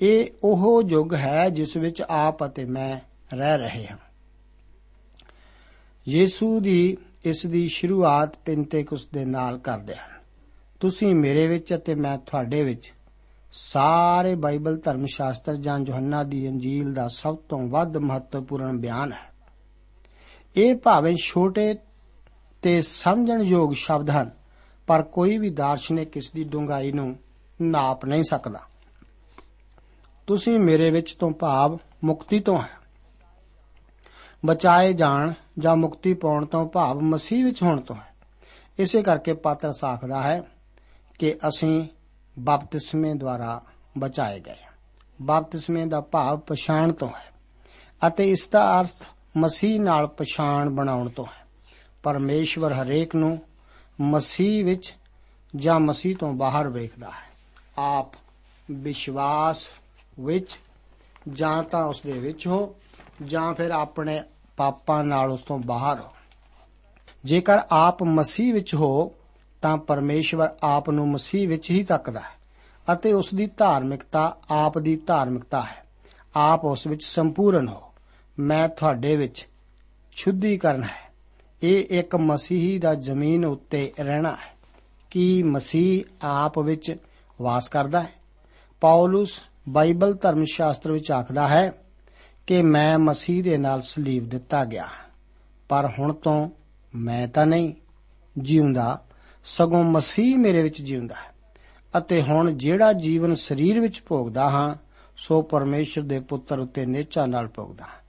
ਇਹ ਉਹ ਯੁੱਗ ਹੈ ਜਿਸ ਵਿੱਚ ਆਪ ਅਤੇ ਮੈਂ ਰਹਿ ਰਹੇ ਹਾਂ। ਯੀਸ਼ੂ ਦੀ ਇਸ ਦੀ ਸ਼ੁਰੂਆਤ ਪਿੰਤੇਕੁਸ ਦੇ ਨਾਲ ਕਰਦੇ ਹਨ। ਤੁਸੀਂ ਮੇਰੇ ਵਿੱਚ ਅਤੇ ਮੈਂ ਤੁਹਾਡੇ ਵਿੱਚ ਸਾਰੇ ਬਾਈਬਲ ਧਰਮ ਸ਼ਾਸਤਰ ਜਾਂ ਯੋਹੰਨਾ ਦੀ ਅੰਜੀਲ ਦਾ ਸਭ ਤੋਂ ਵੱਧ ਮਹੱਤਵਪੂਰਨ ਬਿਆਨ ਹੈ। ਇਹ ਭਾਵੇਂ ਛੋਟੇ ਤੇ ਸਮਝਣ ਯੋਗ ਸ਼ਬਦ ਹਨ, ਪਰ ਕੋਈ ਵੀ ਦਾਰਸ਼ਨਿਕ ਇਸ ਦੀ ਡੂੰਘਾਈ ਨੂੰ ਨਾਪ ਨਹੀਂ ਸਕਦਾ। ਤੁਸੀਂ ਮੇਰੇ ਵਿੱਚ ਤੋਂ ਭਾਵ ਮੁਕਤੀ ਤੋਂ ਹੈ। ਬਚਾਏ ਜਾਣ ਜਾਂ ਮੁਕਤੀ ਪਾਉਣ ਤੋਂ ਭਾਵ ਮਸੀਹ ਵਿੱਚ ਹੋਣ ਤੋਂ ਹੈ। ਇਸੇ ਕਰਕੇ ਪਾਤਰ ਆਖਦਾ ਹੈ ਕਿ ਅਸੀਂ ਬਪਤਿਸਮੇ ਦੁਆਰਾ ਬਚਾਏ ਗਏ ਬਪਤਿਸਮੇ ਦਾ ਭਾਵ ਪਛਾਣ ਤੋਂ ਹੈ ਅਤੇ ਇਸ ਦਾ ਅਰਥ ਮਸੀਹ ਨਾਲ ਪਛਾਣ ਬਣਾਉਣ ਤੋਂ ਹੈ। ਪਰਮੇਸ਼ਵਰ ਹਰੇਕ ਨੂੰ ਮਸੀਹ ਵਿੱਚ ਜਾਂ ਮਸੀਹ ਤੋਂ ਬਾਹਰ ਵੇਖਦਾ ਹੈ। ਆਪ ਵਿਸ਼ਵਾਸ ਵਿੱਚ ਜਾਂ ਤਾਂ ਉਸ ਦੇ ਵਿੱਚ ਹੋ ਜਾਂ ਫਿਰ ਆਪਣੇ ਪਾਪਾਂ ਨਾਲ ਉਸ ਤੋਂ ਬਾਹਰ ਹੋ। ਜੇਕਰ ਆਪ ਮਸੀਹ ਵਿੱਚ ਹੋ ਤਾਂ ਪਰਮੇਸ਼ਵਰ ਆਪ ਨੂੰ ਮਸੀਹ ਵਿੱਚ ਹੀ ਤੱਕਦਾ ਹੈ ਅਤੇ ਉਸ ਦੀ ਧਾਰਮਿਕਤਾ ਆਪ ਦੀ ਧਾਰਮਿਕਤਾ ਹੈ। ਆਪ ਉਸ ਵਿੱਚ ਸੰਪੂਰਨ ਹੋ। ਮੈਂ ਤੁਹਾਡੇ ਵਿੱਚ ਸ਼ੁੱਧੀਕਰਨ ਹੈ। ਇਹ ਇੱਕ ਮਸੀਹੀ ਦਾ ਜ਼ਮੀਨ ਉੱਤੇ ਰਹਿਣਾ ਹੈ। ਕਿ ਮਸੀਹ ਆਪ ਵਿੱਚ ਵਾਸ ਕਰਦਾ ਹੈ? ਪੌਲਸ ਬਾਈਬਲ ਧਰਮ ਸ਼ਾਸਤਰ ਵਿੱਚ ਆਖਦਾ ਹੈ ਕਿ ਮੈਂ ਮਸੀਹ ਦੇ ਨਾਲ ਸਲੀਬ ਦਿੱਤਾ ਗਿਆ। ਪਰ ਹੁਣ ਤੋਂ ਮੈਂ ਤਾਂ ਨਹੀਂ ਜਿਉਂਦਾ, ਸਗੋਂ ਮਸੀਹ ਮੇਰੇ ਵਿੱਚ ਜਿਉਂਦਾ ਹੈ। ਅਤੇ ਹੁਣ ਜਿਹੜਾ ਜੀਵਨ ਸਰੀਰ ਵਿੱਚ ਭੋਗਦਾ ਹਾਂ, ਸੋ ਪਰਮੇਸ਼ਰ ਦੇ ਪੁੱਤਰ ਉੱਤੇ ਨੇਚਾ ਨਾਲ ਭੋਗਦਾ। ਹਾਂ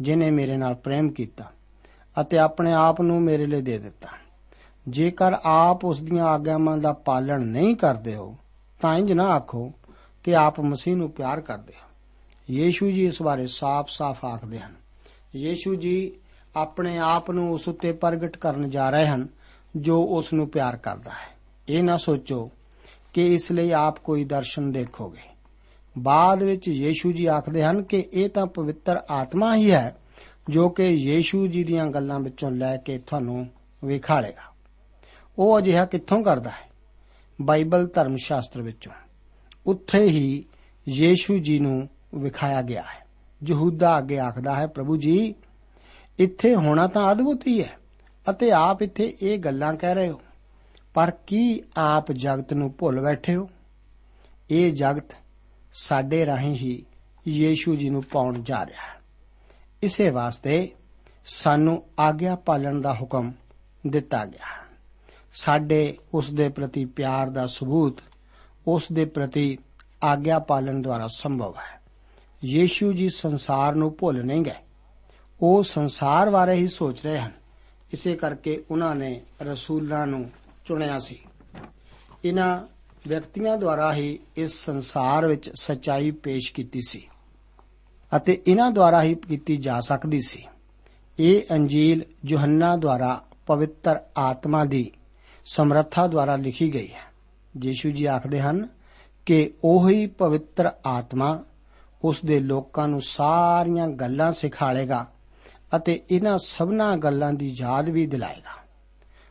ਜਿਨੇ ਮੇਰੇ ਨਾਲ ਪ੍ਰੇਮ ਕੀਤਾ ਅਤੇ ਆਪਣੇ ਆਪ ਨੂੰ ਮੇਰੇ ਲਈ ਦੇ ਦਿੱਤਾ। ਜੇਕਰ ਆਪ ਉਸ ਦੀਆਂ ਆਗਿਆਵਾਂ ਦਾ ਪਾਲਣ ਨਹੀਂ ਕਰਦੇ ਹੋ, ਤਾਂ ਇੰਜ ਨਾ ਆਖੋ ਕਿ ਆਪ ਮਸੀਹ ਨੂੰ ਪਿਆਰ ਕਰਦੇ ਹੋ। ਯੀਸ਼ੂ ਜੀ ਇਸ ਬਾਰੇ ਸਾਫ਼-ਸਾਫ਼ ਆਖਦੇ ਹਨ। ਯੀਸ਼ੂ ਜੀ ਆਪਣੇ ਆਪ ਨੂੰ ਉਸ ਉੱਤੇ ਪ੍ਰਗਟ ਕਰਨ ਜਾ ਰਹੇ ਹਨ, ਜੋ ਉਸ ਨੂੰ ਪਿਆਰ ਕਰਦਾ ਹੈ। ਇਹ ਨਾ ਸੋਚੋ ਕਿ ਇਸ ਲਈ ਆਪ ਕੋਈ ਦਰਸ਼ਨ ਦੇਖੋਗੇ। ਬਾਅਦ ਵਿੱਚ ਯੀਸ਼ੂ ਜੀ ਆਖਦੇ ਹਨ ਕਿ ਇਹ ਤਾਂ ਪਵਿੱਤਰ ਆਤਮਾ ਹੀ ਹੈ ਜੋ ਕਿ ਯੀਸ਼ੂ ਜੀ ਦੀਆਂ ਗੱਲਾਂ ਵਿੱਚੋਂ ਲੈ ਕੇ ਤੁਹਾਨੂੰ ਵਿਖਾਲੇਗਾ। ਉਹ ਅਜਿਹਾ ਕਿੱਥੋਂ ਕਰਦਾ ਹੈ? ਬਾਈਬਲ ਧਰਮ ਸ਼ਾਸਤਰ ਵਿੱਚੋਂ। ਉੱਥੇ ਹੀ ਯੀਸ਼ੂ ਜੀ ਨੂੰ ਵਿਖਾਇਆ ਗਿਆ ਹੈ। ਯਹੂਦਾ ਅੱਗੇ ਆਖਦਾ ਹੈ, ਪ੍ਰਭੂ ਜੀ, ਇੱਥੇ ਹੋਣਾ ਤਾਂ ਅਦਭੁਤ ਹੀ ਹੈ ਅਤੇ ਆਪ ਇੱਥੇ ਇਹ ਗੱਲਾਂ ਕਹਿ ਰਹੇ ਹੋ। ਪਰ ਕੀ ਆਪ ਜਗਤ ਨੂੰ ਭੁੱਲ ਬੈਠੇ ਹੋ? ਇਹ ਜਗਤ ਸਾਡੇ ਰਾਹੀਂ ਹੀ ਯੀਸ਼ੂ ਜੀ ਨੂੰ ਪਾਉਣ ਜਾ ਰਿਹਾ ਹੈ। ਇਸੇ ਵਾਸਤੇ ਸਾਨੂੰ ਆਗਿਆ ਪਾਲਣ ਦਾ ਹੁਕਮ ਦਿੱਤਾ ਗਿਆ। ਹੈ ਸਾਡੇ ਉਸ ਦੇ ਪ੍ਰਤੀ ਪਿਆਰ ਦਾ ਸਬੂਤ, ਉਸ ਦੇ ਪ੍ਰਤੀ ਆਗਿਆ ਪਾਲਣ ਦੁਆਰਾ ਸੰਭਵ ਹੈ। ਯੀਸ਼ੂ ਜੀ ਸੰਸਾਰ ਨੂੰ ਭੁੱਲ ਨਹੀਂ ਗਏ। ਉਹ ਸੰਸਾਰ ਬਾਰੇ ਹੀ ਸੋਚ ਰਹੇ ਹਨ। ਇਸੇ ਕਰਕੇ ਉਹਨਾਂ ਨੇ ਰਸੂਲਾਂ ਨੂੰ ਚੁਣਿਆ ਸੀ। ਇਹਨਾਂ ਵਿਅਕਤੀਆਂ ਦੁਆਰਾ ਹੀ ਇਸ ਸੰਸਾਰ ਵਿੱਚ ਸਚਾਈ ਪੇਸ਼ ਕੀਤੀ ਸੀ। ਅਤੇ ਇਹਨਾਂ ਦੁਆਰਾ ਹੀ ਕੀਤੀ ਜਾ ਸਕਦੀ ਸੀ। ਇਹ ਅੰਜੀਲ ਯੋਹੰਨਾ ਦੁਆਰਾ ਪਵਿੱਤਰ ਆਤਮਾ ਦੀ ਸਮਰੱਥਾ ਦੁਆਰਾ ਲਿਖੀ ਗਈ ਹੈ। ਯੀਸ਼ੂ ਜੀ ਆਖਦੇ ਹਨ ਕਿ ਉਹੀ ਪਵਿੱਤਰ ਆਤਮਾ ਉਸ ਦੇ ਲੋਕਾਂ ਨੂੰ ਸਾਰੀਆਂ ਗੱਲਾਂ ਸਿਖਾਲੇਗਾ ਅਤੇ ਇਹਨਾਂ ਸਭਨਾ ਗੱਲਾਂ ਦੀ ਯਾਦ ਵੀ ਦਿਲਾਏਗਾ।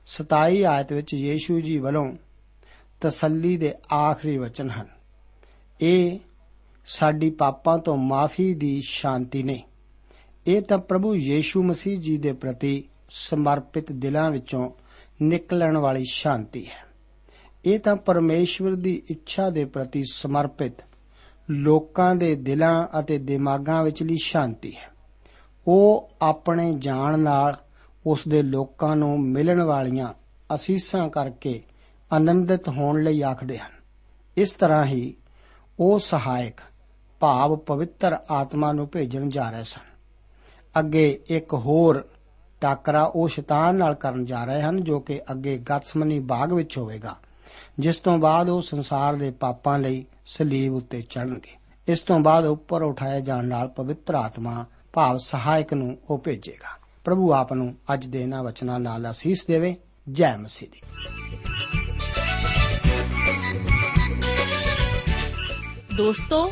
27 ਆਇਤ ਵਿੱਚ ਯੀਸ਼ੂ ਜੀ ਵੱਲੋਂ ਤਸੱਲੀ ਦੇ ਆਖਰੀ ਵਚਨ ਹਨ। ਇਹ ਸਾਡੀ ਪਾਪਾਂ ਤੋਂ ਮਾਫੀ ਦੀ ਸ਼ਾਂਤੀ ਨੇ। ਇਹ ਤਾਂ ਪ੍ਰਭੂ ਯੀਸ਼ੂ ਮਸੀਹ ਜੀ ਦੇ ਪ੍ਰਤੀ ਸਮਰਪਿਤ ਦਿਲਾਂ ਵਿੱਚੋਂ ਨਿਕਲਣ ਵਾਲੀ ਸ਼ਾਂਤੀ ਹੈ। ਇਹ ਤਾਂ ਪਰਮੇਸ਼ਵਰ ਦੀ ਇੱਛਾ ਦੇ ਪ੍ਰਤੀ ਸਮਰਪਿਤ ਲੋਕਾਂ ਦੇ ਦਿਲਾਂ ਅਤੇ ਦਿਮਾਗਾਂ ਵਿਚਲੀ ਸ਼ਾਂਤੀ ਹੈ। ਉਹ ਆਪਣੇ ਜਾਣ ਨਾਲ ਉਸ ਦੇ ਲੋਕਾਂ ਨੂੰ ਮਿਲਣ ਵਾਲੀਆਂ ਅਸੀਸਾਂ ਕਰਕੇ ਆਨੰਦਿਤ ਹੋਣ ਲਈ ਆਖਦੇ ਹਨ। ਇਸ ਤਰ੍ਹਾਂ ਹੀ ਉਹ ਸਹਾਇਕ ਭਾਵ ਪਵਿੱਤਰ ਆਤਮਾ ਨੂੰ ਭੇਜਣ ਜਾ ਰਹੇ ਸਨ। ਅੱਗੇ ਇੱਕ ਹੋਰ ਟਾਕਰਾ ਉਹ ਸ਼ੈਤਾਨ ਨਾਲ ਕਰਨ ਜਾ ਰਹੇ ਹਨ ਜੋ ਕਿ ਅੱਗੇ ਗਤਸਮਨੀ ਬਾਗ ਵਿੱਚ ਹੋਵੇਗਾ, ਜਿਸ ਤੋਂ ਬਾਅਦ ਉਹ ਸੰਸਾਰ ਦੇ ਪਾਪਾਂ ਲਈ ਸਲੀਬ ਉੱਤੇ ਚੜਨਗੇ ਇਸ ਤੋਂ ਬਾਅਦ ਉੱਪਰ ਉਠਾਏ ਜਾਣ ਨਾਲ ਪਵਿੱਤਰ ਆਤਮਾ ਭਾਵ ਸਹਾਇਕ ਨੂੰ ਉਹ ਭੇਜੇਗਾ। ਪ੍ਰਭੂ ਆਪ ਨੂੰ ਅੱਜ ਦੇ ਇਹਨਾਂ ਵਚਨਾਂ ਨਾਲ ਅਸੀਸ ਦੇਵੇ। ਜੈ ਮਸੀਹ ਦੀ। ਦੋਸਤੋ